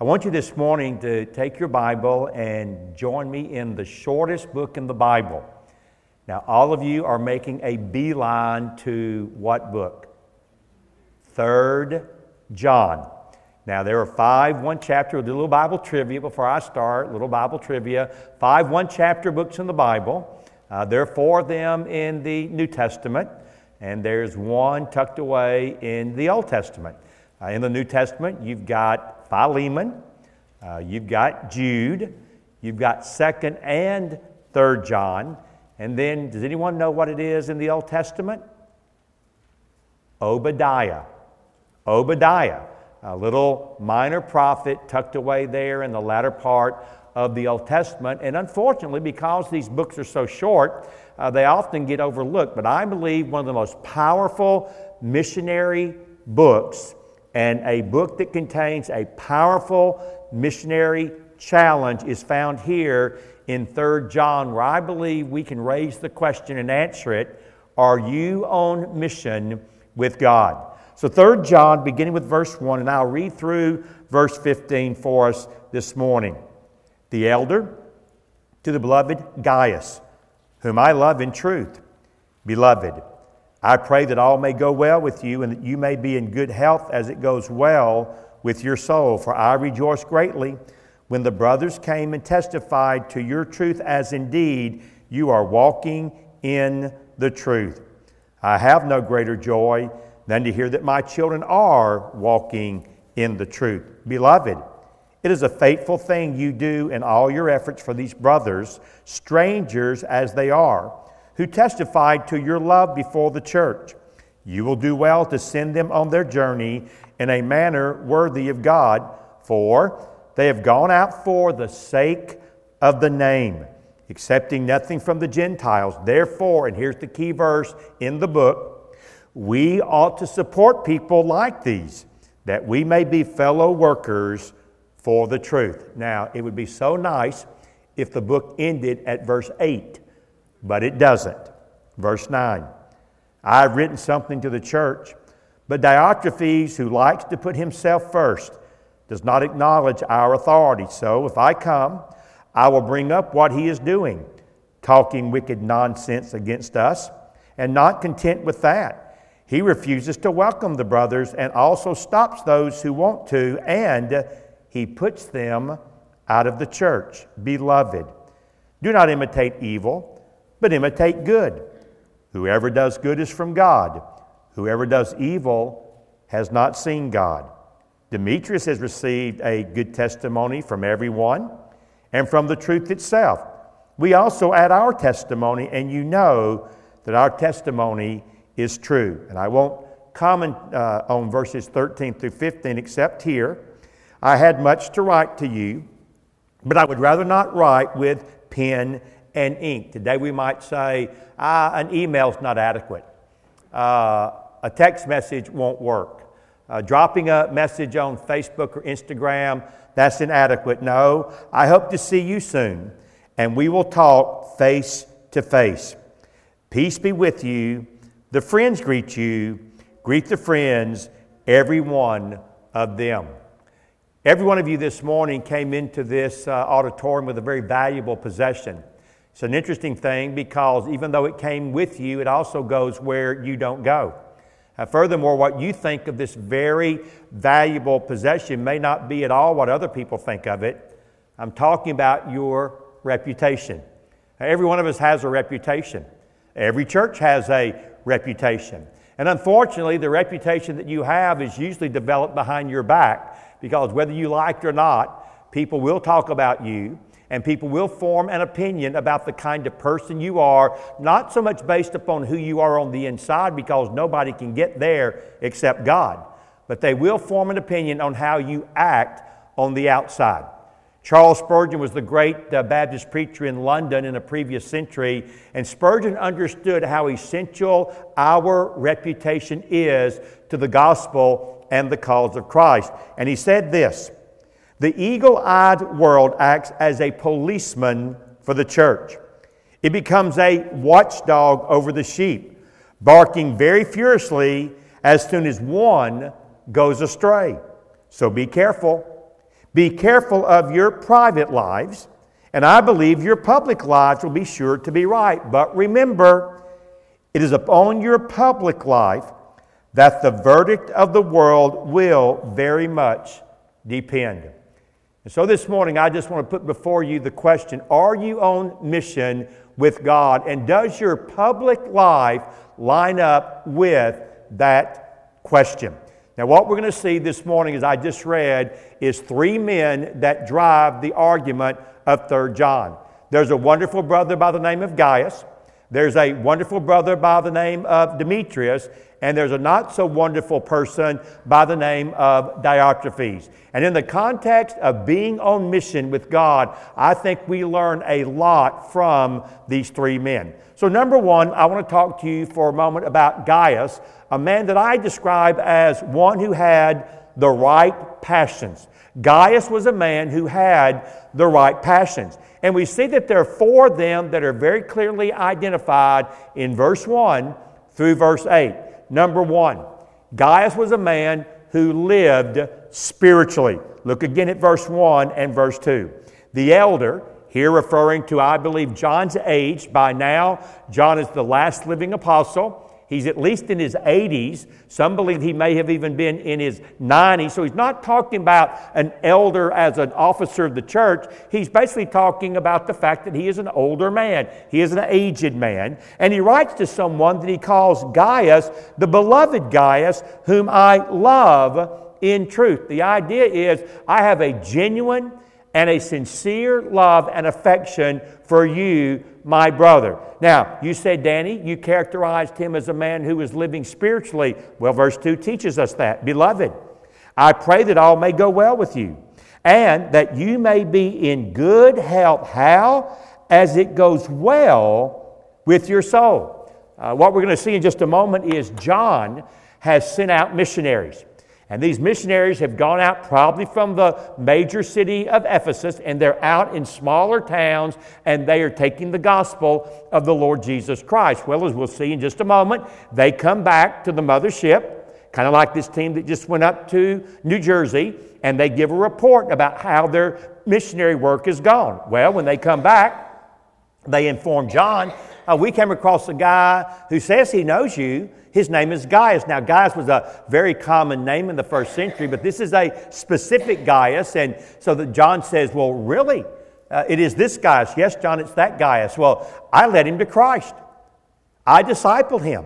I want you this morning to take your Bible and join me in the shortest book in the Bible. Now, all of you are making a beeline to what book? Third John. Now, there are five one chapter, a little Bible trivia before I start, little Bible trivia. Five one chapter books in the Bible. Uh, there are four of them in the New Testament, and there's one tucked away in the Old Testament. Uh, in the New Testament, you've got Philemon, uh, you've got Jude, you've got 2nd and 3rd John, and then does anyone know what it is in the Old Testament? Obadiah. Obadiah, a little minor prophet tucked away there in the latter part of the Old Testament. And unfortunately, because these books are so short, uh, they often get overlooked. But I believe one of the most powerful missionary books and a book that contains a powerful missionary challenge is found here in 3 John, where I believe we can raise the question and answer it Are you on mission with God? So, 3 John, beginning with verse 1, and I'll read through verse 15 for us this morning. The elder to the beloved Gaius, whom I love in truth. Beloved, I pray that all may go well with you and that you may be in good health as it goes well with your soul. For I rejoice greatly when the brothers came and testified to your truth, as indeed you are walking in the truth. I have no greater joy than to hear that my children are walking in the truth. Beloved, it is a faithful thing you do in all your efforts for these brothers, strangers as they are who testified to your love before the church. You will do well to send them on their journey in a manner worthy of God, for they have gone out for the sake of the name, accepting nothing from the Gentiles. Therefore, and here's the key verse in the book we ought to support people like these, that we may be fellow workers for the truth. Now, it would be so nice if the book ended at verse 8 but it doesn't. Verse 9 I've written something to the church, but Diotrephes, who likes to put himself first, does not acknowledge our authority. So if I come, I will bring up what he is doing, talking wicked nonsense against us, and not content with that. He refuses to welcome the brothers and also stops those who want to, and he puts them out of the church. Beloved, do not imitate evil but imitate good. Whoever does good is from God. Whoever does evil has not seen God. Demetrius has received a good testimony from everyone and from the truth itself. We also add our testimony, and you know that our testimony is true. And I won't comment uh, on verses 13 through 15 except here. I had much to write to you, but I would rather not write with pen and ink. Today we might say, ah, an email is not adequate. Uh, a text message won't work. Uh, dropping a message on Facebook or Instagram, that's inadequate. No, I hope to see you soon, and we will talk face to face. Peace be with you. The friends greet you. Greet the friends, every one of them. Every one of you this morning came into this uh, auditorium with a very valuable possession. It's an interesting thing because even though it came with you, it also goes where you don't go. Uh, furthermore, what you think of this very valuable possession may not be at all what other people think of it. I'm talking about your reputation. Every one of us has a reputation. Every church has a reputation. And unfortunately, the reputation that you have is usually developed behind your back because whether you like it or not, people will talk about you and people will form an opinion about the kind of person you are, not so much based upon who you are on the inside, because nobody can get there except God, but they will form an opinion on how you act on the outside. Charles Spurgeon was the great uh, Baptist preacher in London in a previous century, and Spurgeon understood how essential our reputation is to the gospel and the cause of Christ. And he said this the eagle eyed world acts as a policeman for the church. It becomes a watchdog over the sheep, barking very furiously as soon as one goes astray. So be careful. Be careful of your private lives, and I believe your public lives will be sure to be right. But remember, it is upon your public life that the verdict of the world will very much depend. And so this morning, I just want to put before you the question Are you on mission with God? And does your public life line up with that question? Now, what we're going to see this morning, as I just read, is three men that drive the argument of 3 John. There's a wonderful brother by the name of Gaius. There's a wonderful brother by the name of Demetrius, and there's a not so wonderful person by the name of Diotrephes. And in the context of being on mission with God, I think we learn a lot from these three men. So, number one, I want to talk to you for a moment about Gaius, a man that I describe as one who had the right passions. Gaius was a man who had the right passions. And we see that there are four of them that are very clearly identified in verse 1 through verse 8. Number one, Gaius was a man who lived spiritually. Look again at verse 1 and verse 2. The elder, here referring to, I believe, John's age, by now, John is the last living apostle. He's at least in his 80s. Some believe he may have even been in his 90s. So he's not talking about an elder as an officer of the church. He's basically talking about the fact that he is an older man. He is an aged man. And he writes to someone that he calls Gaius, the beloved Gaius, whom I love in truth. The idea is I have a genuine and a sincere love and affection for you, my brother. Now, you said, Danny, you characterized him as a man who was living spiritually. Well, verse 2 teaches us that. Beloved, I pray that all may go well with you, and that you may be in good health. How? As it goes well with your soul. Uh, what we're going to see in just a moment is John has sent out missionaries. And these missionaries have gone out probably from the major city of Ephesus, and they're out in smaller towns, and they are taking the gospel of the Lord Jesus Christ. Well, as we'll see in just a moment, they come back to the mothership, kind of like this team that just went up to New Jersey, and they give a report about how their missionary work has gone. Well, when they come back, they inform John, uh, we came across a guy who says he knows you, his name is Gaius. Now, Gaius was a very common name in the first century, but this is a specific Gaius. And so that John says, Well, really? Uh, it is this Gaius. Yes, John, it's that Gaius. Well, I led him to Christ. I discipled him.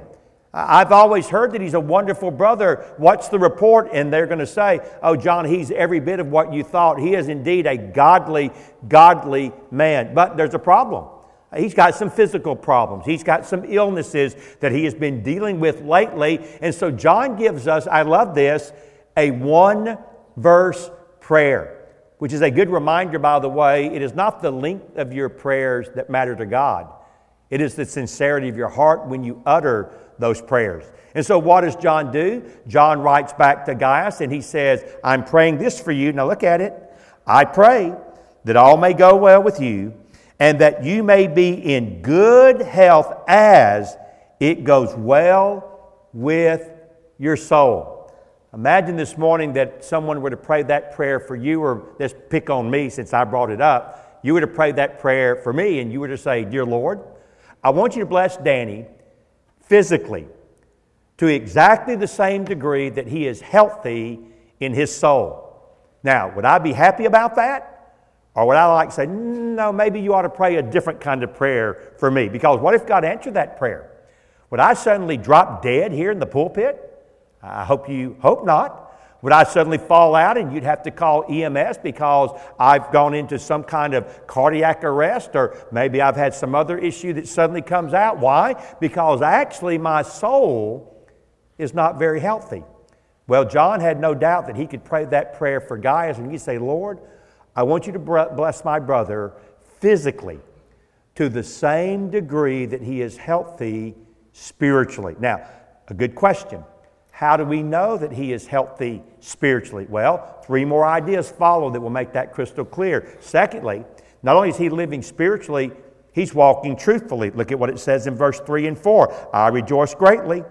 I've always heard that he's a wonderful brother. What's the report? And they're going to say, Oh, John, he's every bit of what you thought. He is indeed a godly, godly man. But there's a problem. He's got some physical problems. He's got some illnesses that he has been dealing with lately. And so John gives us, I love this, a one verse prayer, which is a good reminder, by the way. It is not the length of your prayers that matter to God, it is the sincerity of your heart when you utter those prayers. And so, what does John do? John writes back to Gaius and he says, I'm praying this for you. Now, look at it. I pray that all may go well with you and that you may be in good health as it goes well with your soul. Imagine this morning that someone were to pray that prayer for you, or let's pick on me since I brought it up. You were to pray that prayer for me, and you were to say, Dear Lord, I want you to bless Danny physically to exactly the same degree that he is healthy in his soul. Now, would I be happy about that? Or would I like to say, no, maybe you ought to pray a different kind of prayer for me? Because what if God answered that prayer? Would I suddenly drop dead here in the pulpit? I hope you hope not. Would I suddenly fall out and you'd have to call EMS because I've gone into some kind of cardiac arrest or maybe I've had some other issue that suddenly comes out? Why? Because actually my soul is not very healthy. Well, John had no doubt that he could pray that prayer for Gaius and he'd say, Lord, I want you to bless my brother physically to the same degree that he is healthy spiritually. Now, a good question. How do we know that he is healthy spiritually? Well, three more ideas follow that will make that crystal clear. Secondly, not only is he living spiritually, he's walking truthfully. Look at what it says in verse 3 and 4. I rejoice greatly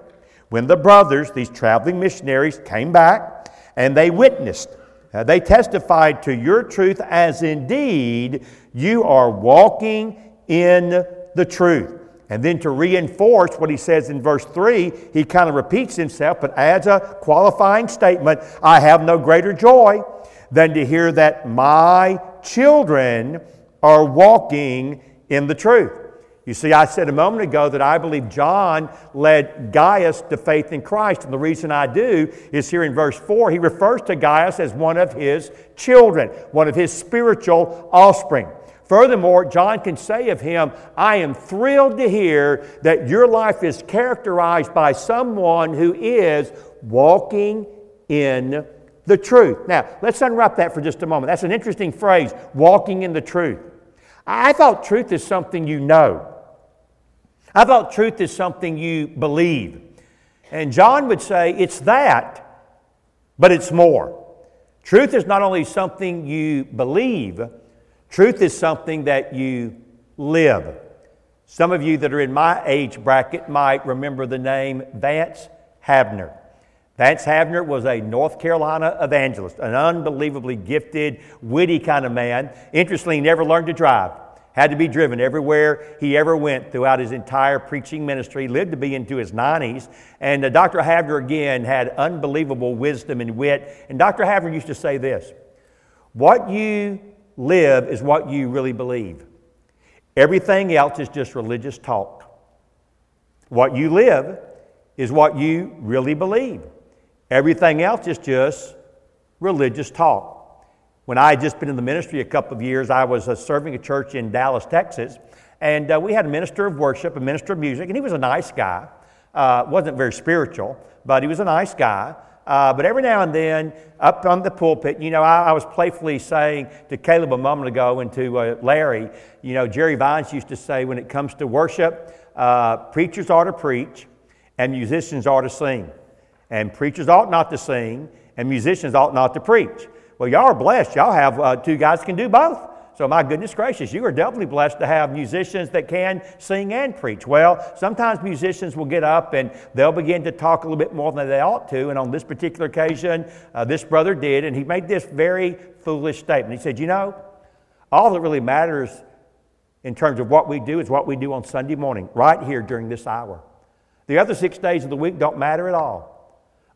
when the brothers, these traveling missionaries, came back and they witnessed Uh, they testified to your truth as indeed you are walking in the truth. And then to reinforce what he says in verse 3, he kind of repeats himself but adds a qualifying statement I have no greater joy than to hear that my children are walking in the truth. You see, I said a moment ago that I believe John led Gaius to faith in Christ. And the reason I do is here in verse 4, he refers to Gaius as one of his children, one of his spiritual offspring. Furthermore, John can say of him, I am thrilled to hear that your life is characterized by someone who is walking in the truth. Now, let's unwrap that for just a moment. That's an interesting phrase, walking in the truth. I thought truth is something you know. I thought truth is something you believe. And John would say it's that, but it's more. Truth is not only something you believe, truth is something that you live. Some of you that are in my age bracket might remember the name Vance Havner. Vance Havner was a North Carolina evangelist, an unbelievably gifted, witty kind of man. Interestingly, never learned to drive. Had to be driven everywhere he ever went throughout his entire preaching ministry. Lived to be into his 90s. And uh, Dr. Havner, again, had unbelievable wisdom and wit. And Dr. Havner used to say this What you live is what you really believe, everything else is just religious talk. What you live is what you really believe. Everything else is just religious talk. When I had just been in the ministry a couple of years, I was uh, serving a church in Dallas, Texas, and uh, we had a minister of worship, a minister of music, and he was a nice guy. Uh, wasn't very spiritual, but he was a nice guy. Uh, but every now and then, up on the pulpit, you know, I, I was playfully saying to Caleb a moment ago and to uh, Larry, you know, Jerry Vines used to say when it comes to worship, uh, preachers ought to preach and musicians ought to sing and preachers ought not to sing, and musicians ought not to preach. Well, y'all are blessed. Y'all have uh, two guys can do both. So, my goodness gracious, you are definitely blessed to have musicians that can sing and preach. Well, sometimes musicians will get up and they'll begin to talk a little bit more than they ought to. And on this particular occasion, uh, this brother did, and he made this very foolish statement. He said, You know, all that really matters in terms of what we do is what we do on Sunday morning, right here during this hour. The other six days of the week don't matter at all.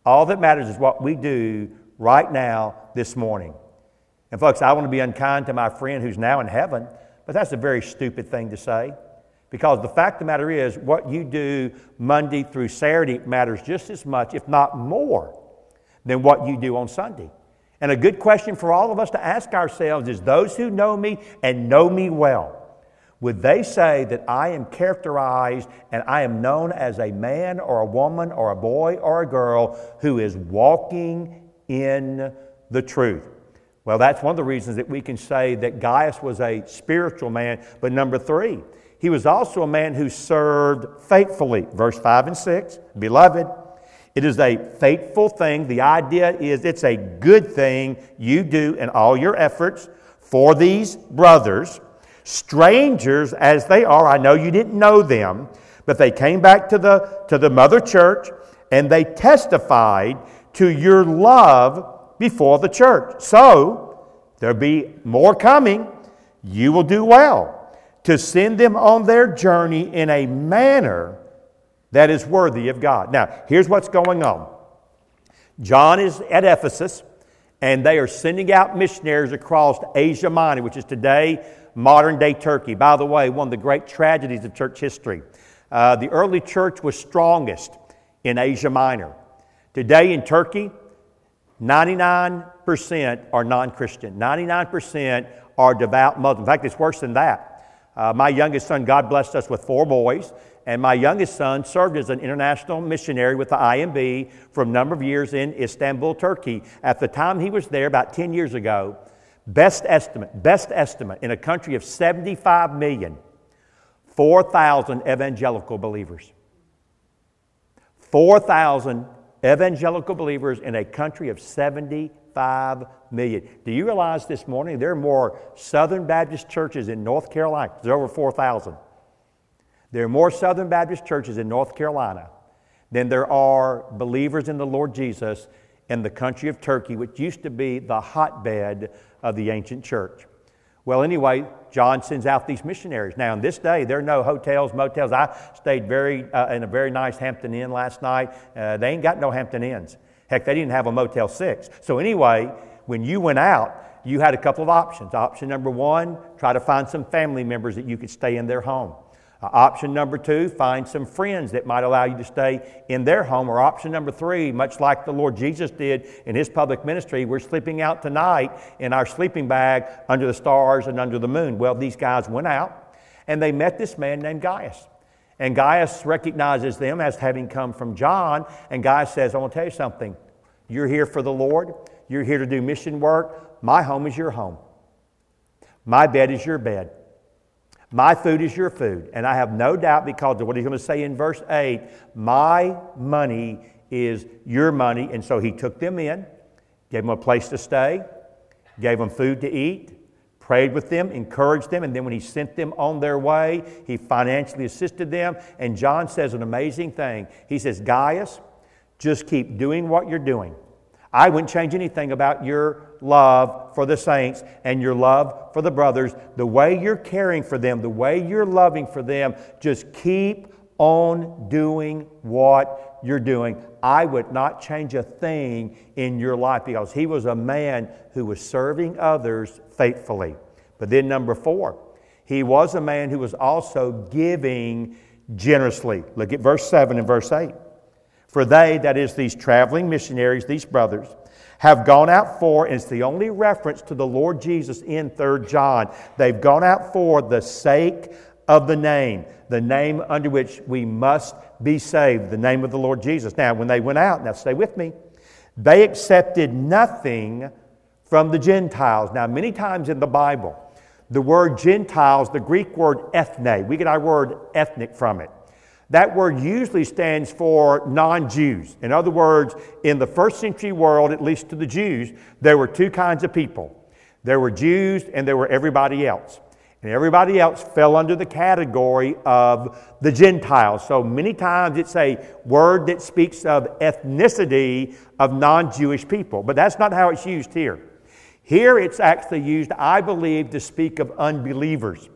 All that matters is what we do right now, this morning. And, folks, I want to be unkind to my friend who's now in heaven, but that's a very stupid thing to say. Because the fact of the matter is, what you do Monday through Saturday matters just as much, if not more, than what you do on Sunday. And a good question for all of us to ask ourselves is those who know me and know me well, would they say that I am characterized and I am known as a man or a woman or a boy or a girl who is walking in the truth? Well, that's one of the reasons that we can say that Gaius was a spiritual man. But number three, he was also a man who served faithfully. Verse 5 and 6 Beloved, it is a faithful thing. The idea is it's a good thing you do in all your efforts for these brothers strangers as they are. I know you didn't know them, but they came back to the, to the mother church and they testified to your love before the church. So, there'll be more coming. You will do well to send them on their journey in a manner that is worthy of God. Now, here's what's going on John is at Ephesus, and they are sending out missionaries across Asia Minor, which is today modern day Turkey. By the way, one of the great tragedies of church history. Uh, the early church was strongest in Asia Minor. Today in Turkey, 99% are non Christian, 99% are devout Muslim. In fact, it's worse than that. Uh, my youngest son, God blessed us with four boys, and my youngest son served as an international missionary with the IMB for a number of years in Istanbul, Turkey. At the time he was there, about 10 years ago, Best estimate, best estimate in a country of 75 million, 4,000 evangelical believers. 4,000 evangelical believers in a country of 75 million. Do you realize this morning there are more Southern Baptist churches in North Carolina? There's over 4,000. There are more Southern Baptist churches in North Carolina than there are believers in the Lord Jesus in the country of Turkey, which used to be the hotbed of the ancient church. Well, anyway, John sends out these missionaries. Now, in this day, there are no hotels, motels. I stayed very uh, in a very nice Hampton Inn last night. Uh, they ain't got no Hampton Inns. Heck, they didn't have a Motel 6. So, anyway, when you went out, you had a couple of options. Option number one, try to find some family members that you could stay in their home. Uh, option number two, find some friends that might allow you to stay in their home. Or option number three, much like the Lord Jesus did in his public ministry, we're sleeping out tonight in our sleeping bag under the stars and under the moon. Well, these guys went out and they met this man named Gaius. And Gaius recognizes them as having come from John. And Gaius says, I want to tell you something. You're here for the Lord, you're here to do mission work. My home is your home, my bed is your bed. My food is your food. And I have no doubt because of what he's going to say in verse 8 my money is your money. And so he took them in, gave them a place to stay, gave them food to eat, prayed with them, encouraged them, and then when he sent them on their way, he financially assisted them. And John says an amazing thing. He says, Gaius, just keep doing what you're doing. I wouldn't change anything about your love for the saints and your love for the brothers. The way you're caring for them, the way you're loving for them, just keep on doing what you're doing. I would not change a thing in your life because he was a man who was serving others faithfully. But then, number four, he was a man who was also giving generously. Look at verse 7 and verse 8. For they, that is, these traveling missionaries, these brothers, have gone out for, and it's the only reference to the Lord Jesus in 3 John. They've gone out for the sake of the name, the name under which we must be saved, the name of the Lord Jesus. Now, when they went out, now stay with me, they accepted nothing from the Gentiles. Now, many times in the Bible, the word Gentiles, the Greek word ethne, we get our word ethnic from it. That word usually stands for non Jews. In other words, in the first century world, at least to the Jews, there were two kinds of people there were Jews and there were everybody else. And everybody else fell under the category of the Gentiles. So many times it's a word that speaks of ethnicity of non Jewish people, but that's not how it's used here. Here it's actually used, I believe, to speak of unbelievers.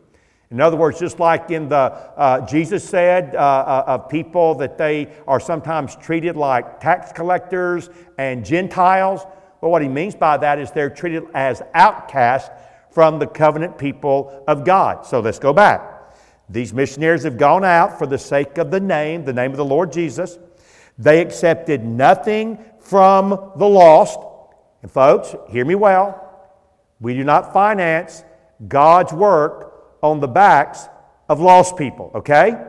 In other words, just like in the, uh, Jesus said uh, uh, of people that they are sometimes treated like tax collectors and Gentiles. Well, what he means by that is they're treated as outcasts from the covenant people of God. So let's go back. These missionaries have gone out for the sake of the name, the name of the Lord Jesus. They accepted nothing from the lost. And folks, hear me well. We do not finance God's work on the backs of lost people, okay?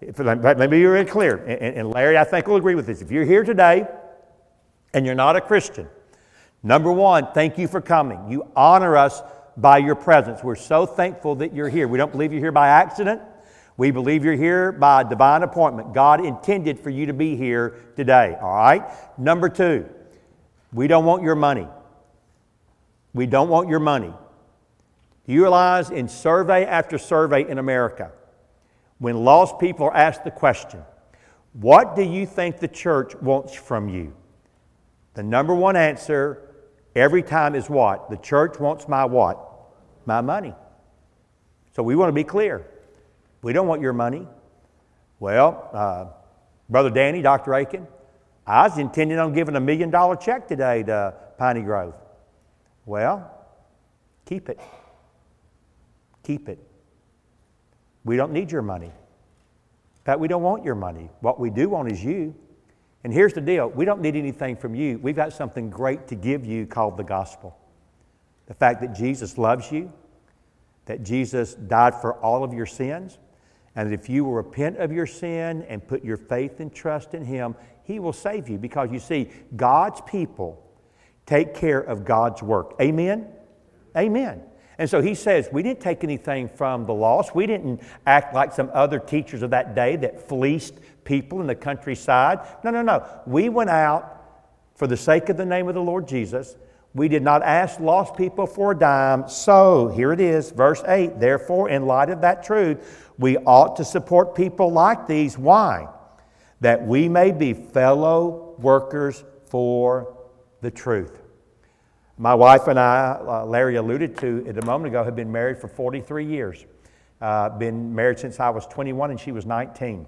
If, let me be really clear. And, and Larry, I think, will agree with this. If you're here today and you're not a Christian, number one, thank you for coming. You honor us by your presence. We're so thankful that you're here. We don't believe you're here by accident. We believe you're here by divine appointment. God intended for you to be here today, all right? Number two, we don't want your money. We don't want your money. You realize in survey after survey in America, when lost people are asked the question, What do you think the church wants from you? The number one answer every time is what? The church wants my what? My money. So we want to be clear. We don't want your money. Well, uh, Brother Danny, Dr. Akin, I was intending on giving a million dollar check today to Piney Grove. Well, keep it. Keep it. We don't need your money. In fact, we don't want your money. What we do want is you. And here's the deal we don't need anything from you. We've got something great to give you called the gospel. The fact that Jesus loves you, that Jesus died for all of your sins, and that if you will repent of your sin and put your faith and trust in Him, He will save you. Because you see, God's people take care of God's work. Amen? Amen. And so he says, We didn't take anything from the lost. We didn't act like some other teachers of that day that fleeced people in the countryside. No, no, no. We went out for the sake of the name of the Lord Jesus. We did not ask lost people for a dime. So here it is, verse 8. Therefore, in light of that truth, we ought to support people like these. Why? That we may be fellow workers for the truth. My wife and I, uh, Larry alluded to it a moment ago, have been married for 43 years. Uh, been married since I was 21 and she was 19.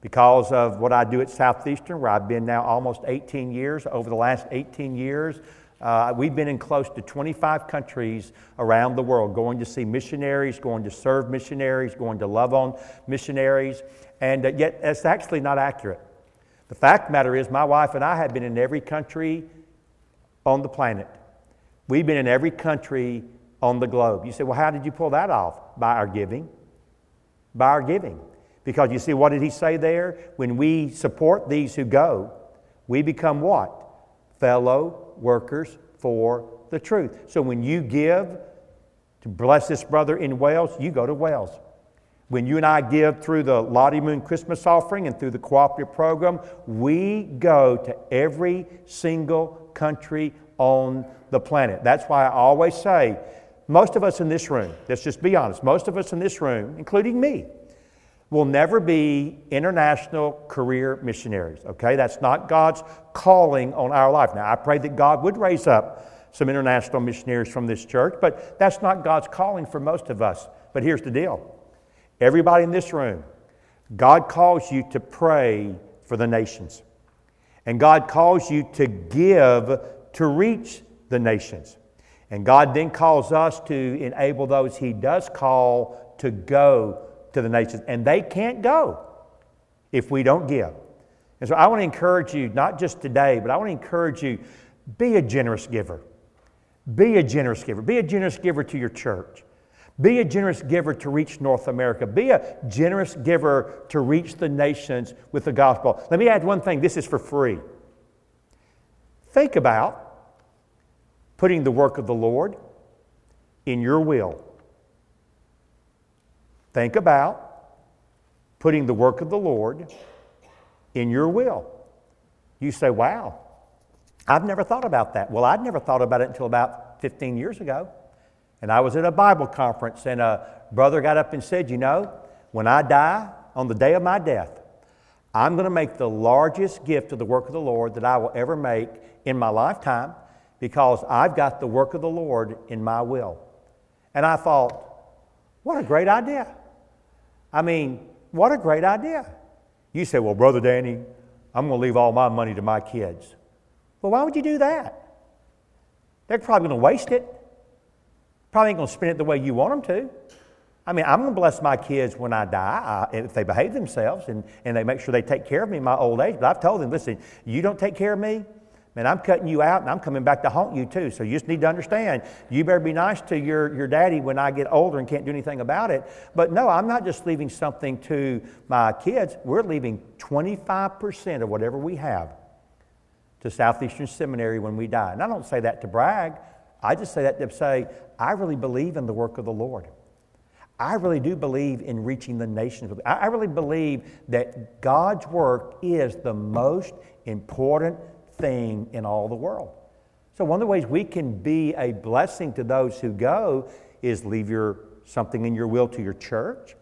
Because of what I do at Southeastern, where I've been now almost 18 years, over the last 18 years, uh, we've been in close to 25 countries around the world, going to see missionaries, going to serve missionaries, going to love on missionaries, and uh, yet it's actually not accurate. The fact matter is, my wife and I have been in every country on the planet. We've been in every country on the globe. You say, well, how did you pull that off? By our giving. By our giving. Because you see, what did he say there? When we support these who go, we become what? Fellow workers for the truth. So when you give to bless this brother in Wales, you go to Wales. When you and I give through the Lottie Moon Christmas offering and through the cooperative program, we go to every single country on the planet. That's why I always say, most of us in this room, let's just be honest, most of us in this room, including me, will never be international career missionaries, okay? That's not God's calling on our life. Now, I pray that God would raise up some international missionaries from this church, but that's not God's calling for most of us. But here's the deal everybody in this room, God calls you to pray for the nations. And God calls you to give to reach the nations. And God then calls us to enable those He does call to go to the nations. And they can't go if we don't give. And so I want to encourage you, not just today, but I want to encourage you be a generous giver. Be a generous giver. Be a generous giver to your church. Be a generous giver to reach North America. Be a generous giver to reach the nations with the gospel. Let me add one thing this is for free. Think about putting the work of the Lord in your will. Think about putting the work of the Lord in your will. You say, wow, I've never thought about that. Well, I'd never thought about it until about 15 years ago. And I was at a Bible conference, and a brother got up and said, You know, when I die, on the day of my death, I'm going to make the largest gift of the work of the Lord that I will ever make in my lifetime because I've got the work of the Lord in my will. And I thought, what a great idea. I mean, what a great idea. You say, well, Brother Danny, I'm going to leave all my money to my kids. Well, why would you do that? They're probably going to waste it. Probably ain't going to spend it the way you want them to. I mean, I'm going to bless my kids when I die uh, if they behave themselves and, and they make sure they take care of me in my old age. But I've told them, listen, you don't take care of me, Man, I'm cutting you out and I'm coming back to haunt you too. So you just need to understand, you better be nice to your, your daddy when I get older and can't do anything about it. But no, I'm not just leaving something to my kids. We're leaving 25% of whatever we have to Southeastern Seminary when we die. And I don't say that to brag. I just say that to say, I really believe in the work of the Lord. I really do believe in reaching the nations. I really believe that God's work is the most important thing in all the world. So, one of the ways we can be a blessing to those who go is leave your, something in your will to your church,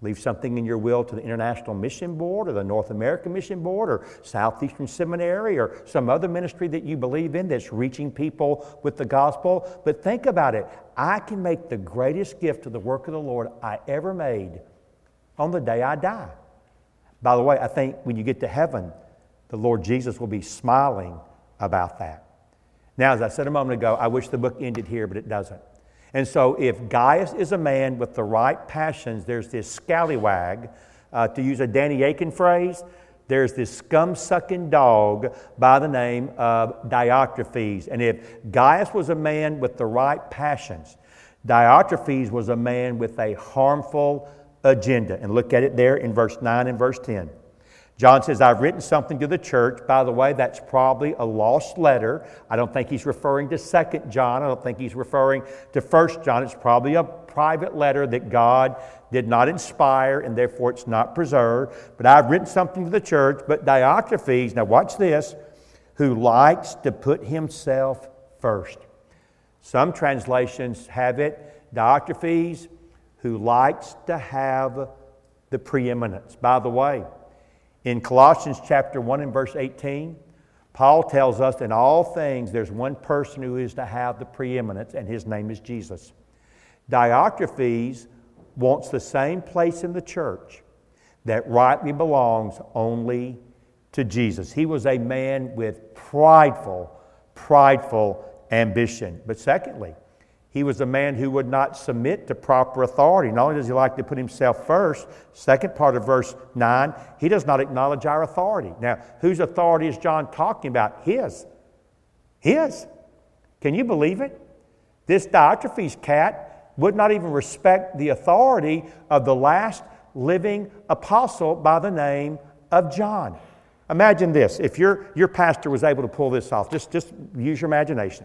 leave something in your will to the International Mission Board or the North American Mission Board or Southeastern Seminary or some other ministry that you believe in that's reaching people with the gospel. But think about it I can make the greatest gift to the work of the Lord I ever made on the day I die. By the way, I think when you get to heaven, the Lord Jesus will be smiling about that. Now, as I said a moment ago, I wish the book ended here, but it doesn't. And so, if Gaius is a man with the right passions, there's this scallywag, uh, to use a Danny Akin phrase, there's this scum sucking dog by the name of Diotrephes. And if Gaius was a man with the right passions, Diotrephes was a man with a harmful agenda. And look at it there in verse 9 and verse 10. John says, I've written something to the church. By the way, that's probably a lost letter. I don't think he's referring to Second John. I don't think he's referring to First John. It's probably a private letter that God did not inspire and therefore it's not preserved. But I've written something to the church. But Diotrephes, now watch this, who likes to put himself first. Some translations have it, Diotrephes, who likes to have the preeminence. By the way, in Colossians chapter 1 and verse 18, Paul tells us in all things there's one person who is to have the preeminence, and his name is Jesus. Diotrephes wants the same place in the church that rightly belongs only to Jesus. He was a man with prideful, prideful ambition. But secondly, he was a man who would not submit to proper authority. Not only does he like to put himself first, second part of verse 9, he does not acknowledge our authority. Now, whose authority is John talking about? His. His. Can you believe it? This Diotrephes cat would not even respect the authority of the last living apostle by the name of John. Imagine this if your, your pastor was able to pull this off, just, just use your imagination.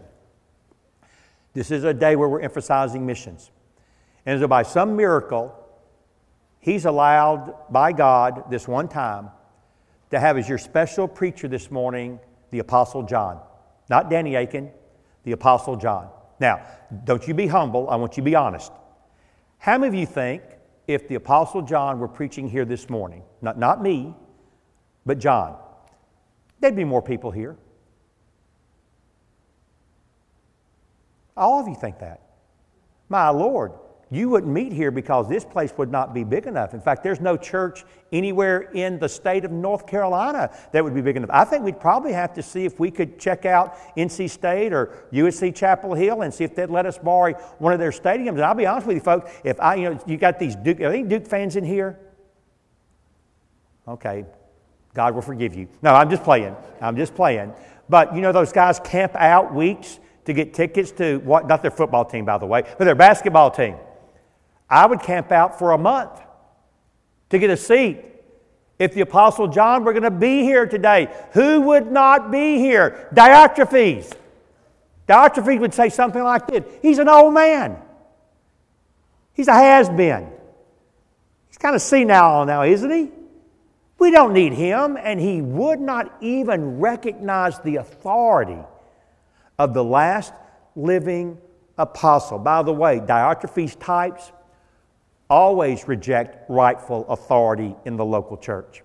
This is a day where we're emphasizing missions. And so, by some miracle, he's allowed by God this one time to have as your special preacher this morning the Apostle John. Not Danny Akin, the Apostle John. Now, don't you be humble, I want you to be honest. How many of you think if the Apostle John were preaching here this morning, not, not me, but John, there'd be more people here? All of you think that. My Lord, you wouldn't meet here because this place would not be big enough. In fact, there's no church anywhere in the state of North Carolina that would be big enough. I think we'd probably have to see if we could check out NC State or UNC Chapel Hill and see if they'd let us borrow one of their stadiums. And I'll be honest with you, folks, if I, you know, you got these Duke, are any Duke fans in here? Okay, God will forgive you. No, I'm just playing. I'm just playing. But you know, those guys camp out weeks to get tickets to what, not their football team, by the way, but their basketball team. I would camp out for a month to get a seat. If the Apostle John were going to be here today, who would not be here? Diotrephes. Diotrephes would say something like this He's an old man. He's a has been. He's kind of senile now, isn't he? We don't need him. And he would not even recognize the authority of the last living apostle. By the way, Diotrephes types always reject rightful authority in the local church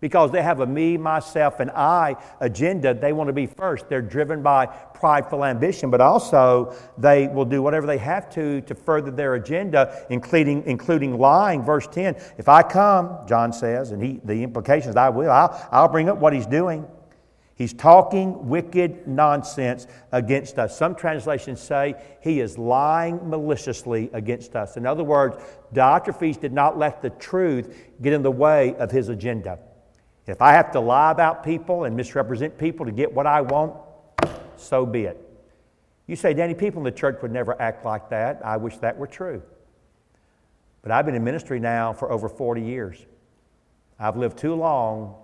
because they have a me, myself, and I agenda. They want to be first. They're driven by prideful ambition, but also they will do whatever they have to to further their agenda, including, including lying. Verse 10 If I come, John says, and he, the implications, I will, I'll, I'll bring up what he's doing. He's talking wicked nonsense against us. Some translations say he is lying maliciously against us. In other words, Diotrephes did not let the truth get in the way of his agenda. If I have to lie about people and misrepresent people to get what I want, so be it. You say, Danny, people in the church would never act like that. I wish that were true. But I've been in ministry now for over 40 years. I've lived too long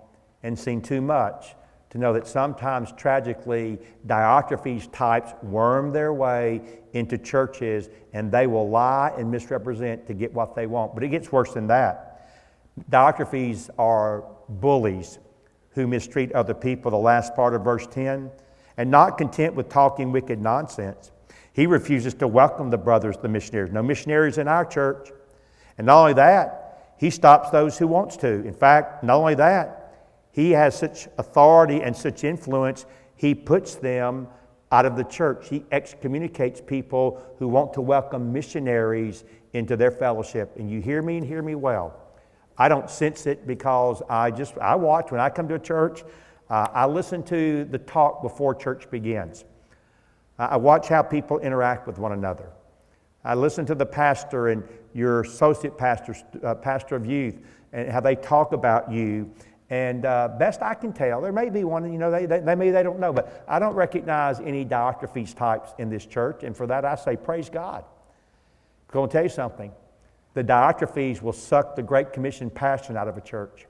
and seen too much to know that sometimes tragically Diotrephes types worm their way into churches and they will lie and misrepresent to get what they want. But it gets worse than that. Diotrephes are bullies who mistreat other people, the last part of verse 10. And not content with talking wicked nonsense, he refuses to welcome the brothers, the missionaries. No missionaries in our church. And not only that, he stops those who wants to. In fact, not only that, he has such authority and such influence, he puts them out of the church. He excommunicates people who want to welcome missionaries into their fellowship. And you hear me and hear me well. I don't sense it because I just, I watch when I come to a church, uh, I listen to the talk before church begins. I watch how people interact with one another. I listen to the pastor and your associate pastor, uh, pastor of youth, and how they talk about you and uh, best I can tell, there may be one, you know, they, they, they, maybe they don't know, but I don't recognize any Diotrephes types in this church. And for that, I say, praise God. I'm going to tell you something. The Diotrephes will suck the Great Commission passion out of a church.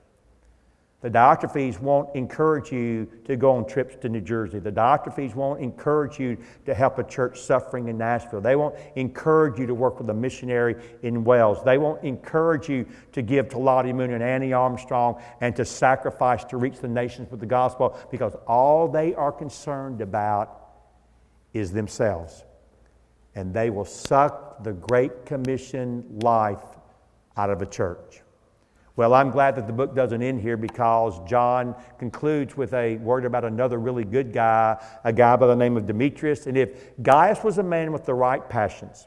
The Diotrephes won't encourage you to go on trips to New Jersey. The Diotrephes won't encourage you to help a church suffering in Nashville. They won't encourage you to work with a missionary in Wales. They won't encourage you to give to Lottie Moon and Annie Armstrong and to sacrifice to reach the nations with the gospel because all they are concerned about is themselves. And they will suck the Great Commission life out of a church. Well, I'm glad that the book doesn't end here because John concludes with a word about another really good guy, a guy by the name of Demetrius. And if Gaius was a man with the right passions,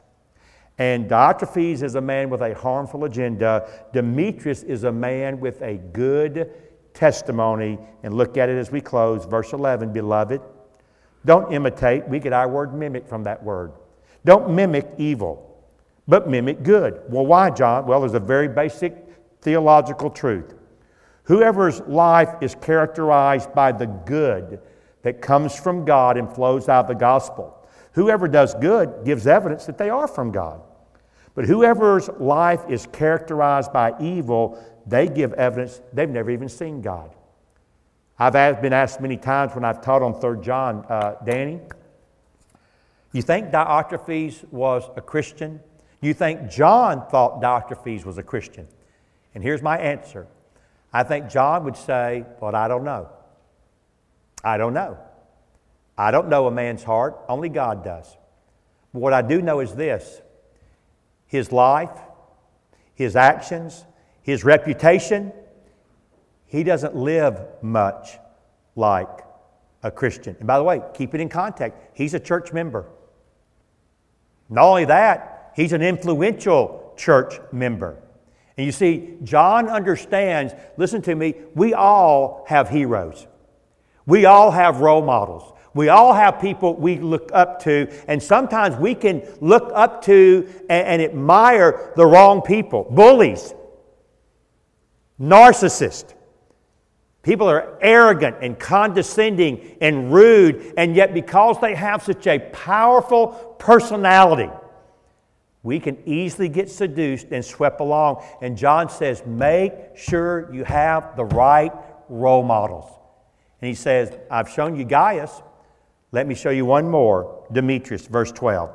and Diotrephes is a man with a harmful agenda, Demetrius is a man with a good testimony. And look at it as we close. Verse 11 Beloved, don't imitate. We get our word mimic from that word. Don't mimic evil, but mimic good. Well, why, John? Well, there's a very basic theological truth. Whoever's life is characterized by the good that comes from God and flows out of the gospel, whoever does good gives evidence that they are from God. But whoever's life is characterized by evil, they give evidence they've never even seen God. I've been asked many times when I've taught on 3 John, uh, Danny, you think Diotrephes was a Christian? You think John thought Diotrephes was a Christian? And here's my answer I think John would say, But I don't know. I don't know. I don't know a man's heart, only God does. But what I do know is this his life, his actions, his reputation, he doesn't live much like a Christian. And by the way, keep it in context. He's a church member. Not only that, he's an influential church member. And you see, John understands, listen to me, we all have heroes. We all have role models. We all have people we look up to, and sometimes we can look up to and, and admire the wrong people bullies, narcissists. People are arrogant and condescending and rude, and yet because they have such a powerful personality, we can easily get seduced and swept along. And John says, make sure you have the right role models. And he says, I've shown you Gaius. Let me show you one more Demetrius, verse 12.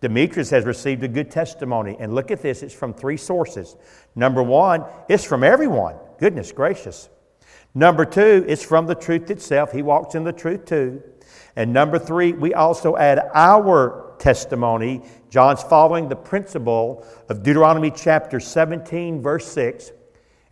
Demetrius has received a good testimony. And look at this, it's from three sources. Number one, it's from everyone. Goodness gracious. Number two, it's from the truth itself. He walks in the truth too. And number three, we also add our testimony. John's following the principle of Deuteronomy chapter 17, verse 6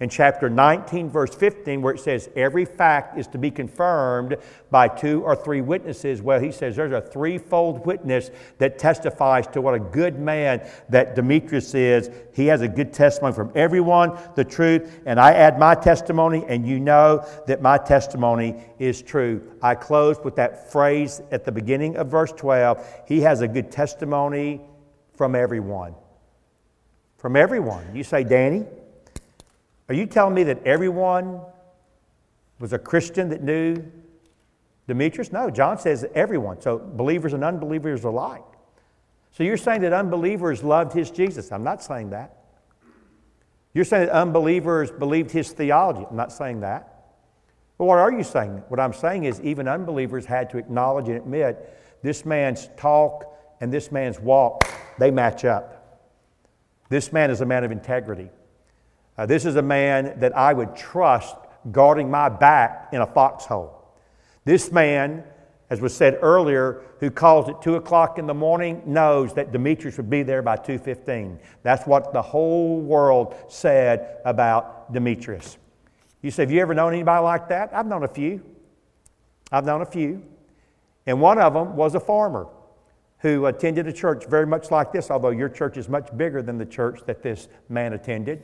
in chapter 19, verse 15, where it says, Every fact is to be confirmed by two or three witnesses. Well, he says there's a threefold witness that testifies to what a good man that Demetrius is. He has a good testimony from everyone, the truth, and I add my testimony, and you know that my testimony is true. I close with that phrase at the beginning of verse 12 He has a good testimony from everyone. From everyone. You say, Danny? Are you telling me that everyone was a Christian that knew Demetrius? No, John says everyone. So believers and unbelievers alike. So you're saying that unbelievers loved his Jesus. I'm not saying that. You're saying that unbelievers believed his theology. I'm not saying that. But what are you saying? What I'm saying is even unbelievers had to acknowledge and admit this man's talk and this man's walk, they match up. This man is a man of integrity. This is a man that I would trust guarding my back in a foxhole. This man, as was said earlier, who calls at 2 o'clock in the morning, knows that Demetrius would be there by 2.15. That's what the whole world said about Demetrius. You say, have you ever known anybody like that? I've known a few. I've known a few. And one of them was a farmer who attended a church very much like this, although your church is much bigger than the church that this man attended.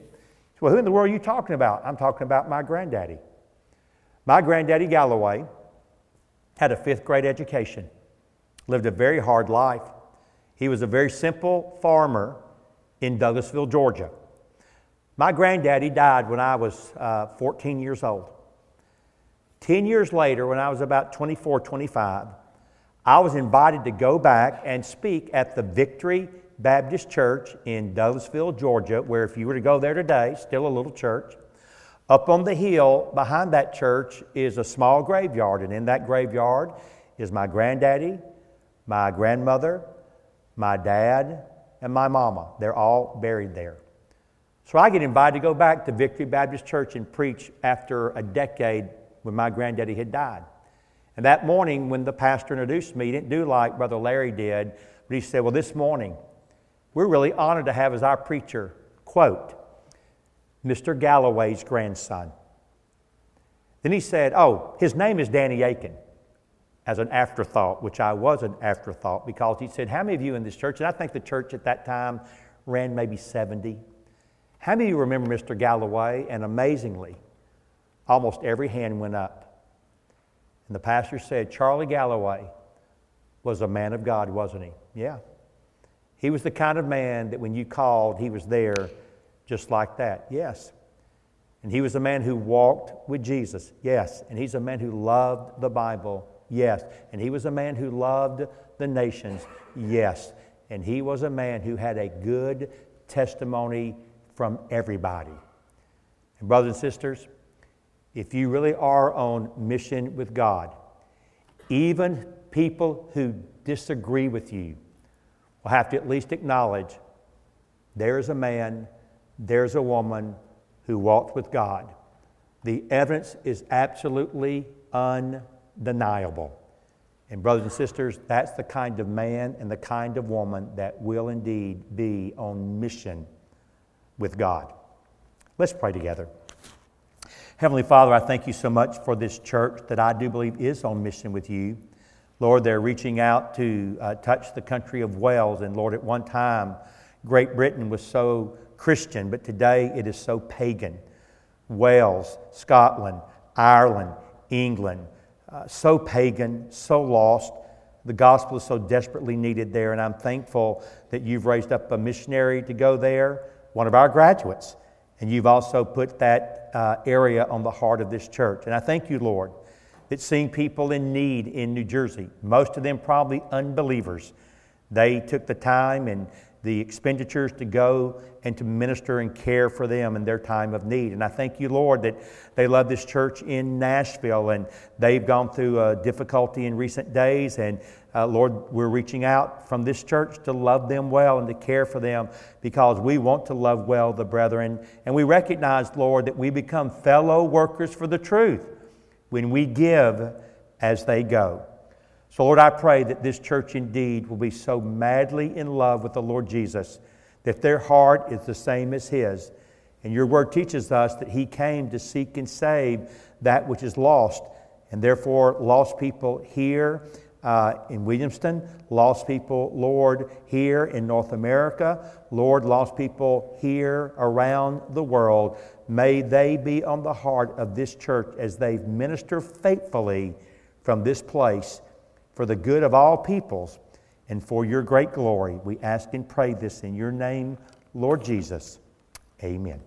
Well, who in the world are you talking about? I'm talking about my granddaddy. My granddaddy Galloway had a fifth grade education, lived a very hard life. He was a very simple farmer in Douglasville, Georgia. My granddaddy died when I was uh, 14 years old. Ten years later, when I was about 24, 25, I was invited to go back and speak at the Victory Baptist Church in Douglasville, Georgia, where if you were to go there today, still a little church. Up on the hill behind that church is a small graveyard, and in that graveyard is my granddaddy, my grandmother, my dad, and my mama. They're all buried there. So I get invited to go back to Victory Baptist Church and preach after a decade when my granddaddy had died. And that morning, when the pastor introduced me, he didn't do like Brother Larry did, but he said, Well, this morning, we're really honored to have as our preacher, quote, Mr. Galloway's grandson. Then he said, Oh, his name is Danny Akin, as an afterthought, which I was an afterthought because he said, How many of you in this church, and I think the church at that time ran maybe 70, how many of you remember Mr. Galloway? And amazingly, almost every hand went up. And the pastor said, Charlie Galloway was a man of God, wasn't he? Yeah. He was the kind of man that when you called, he was there just like that. Yes. And he was a man who walked with Jesus. Yes. And he's a man who loved the Bible. Yes. And he was a man who loved the nations. Yes. And he was a man who had a good testimony from everybody. And, brothers and sisters, if you really are on mission with God, even people who disagree with you will have to at least acknowledge there's a man, there's a woman who walked with God. The evidence is absolutely undeniable. And, brothers and sisters, that's the kind of man and the kind of woman that will indeed be on mission with God. Let's pray together. Heavenly Father, I thank you so much for this church that I do believe is on mission with you. Lord, they're reaching out to uh, touch the country of Wales. And Lord, at one time, Great Britain was so Christian, but today it is so pagan. Wales, Scotland, Ireland, England, uh, so pagan, so lost. The gospel is so desperately needed there, and I'm thankful that you've raised up a missionary to go there, one of our graduates, and you've also put that uh, area on the heart of this church. And I thank you, Lord, that seeing people in need in New Jersey, most of them probably unbelievers, they took the time and the expenditures to go and to minister and care for them in their time of need. And I thank you, Lord, that they love this church in Nashville and they've gone through a difficulty in recent days. And uh, Lord, we're reaching out from this church to love them well and to care for them because we want to love well the brethren. And we recognize, Lord, that we become fellow workers for the truth when we give as they go. So, Lord, I pray that this church indeed will be so madly in love with the Lord Jesus that their heart is the same as His. And your word teaches us that He came to seek and save that which is lost. And therefore, lost people here uh, in Williamston, lost people, Lord, here in North America, Lord, lost people here around the world. May they be on the heart of this church as they minister faithfully from this place for the good of all peoples and for your great glory. We ask and pray this in your name, Lord Jesus. Amen.